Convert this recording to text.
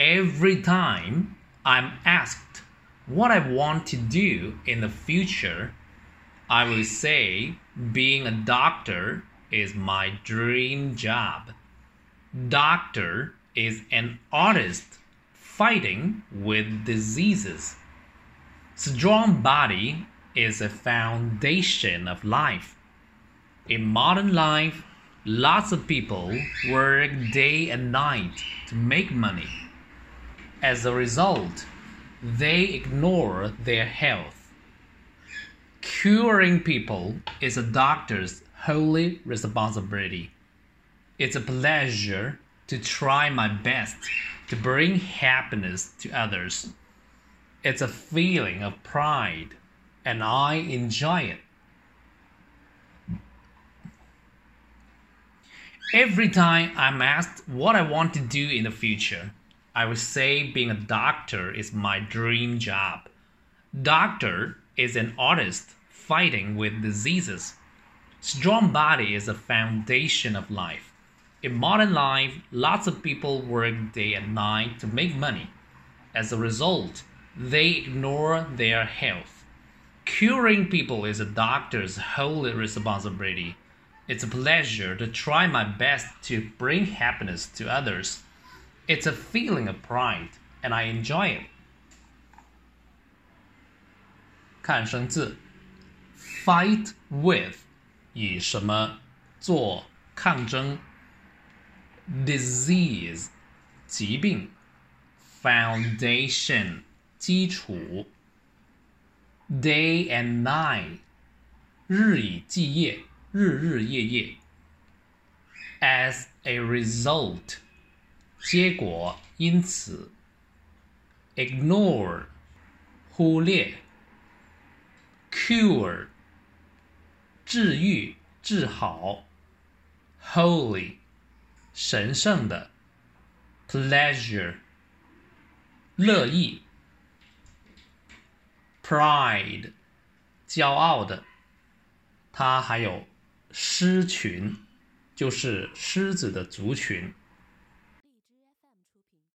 Every time I'm asked what I want to do in the future, I will say being a doctor is my dream job. Doctor is an artist fighting with diseases. Strong body is a foundation of life. In modern life, lots of people work day and night to make money. As a result, they ignore their health. Curing people is a doctor's holy responsibility. It's a pleasure to try my best to bring happiness to others. It's a feeling of pride, and I enjoy it. Every time I'm asked what I want to do in the future, I would say being a doctor is my dream job. Doctor is an artist fighting with diseases. Strong body is the foundation of life. In modern life, lots of people work day and night to make money. As a result, they ignore their health. Curing people is a doctor's holy responsibility. It's a pleasure to try my best to bring happiness to others. It's a feeling of pride, and I enjoy it. 看生字，fight with 以什么做抗争，disease 疾病，foundation 基础，day and night 日以继夜，日日夜夜。As a result 结果，因此，ignore 忽略，cure 治愈、治好，holy 神圣的，pleasure 乐意，pride 骄傲的，它还有狮群，就是狮子的族群。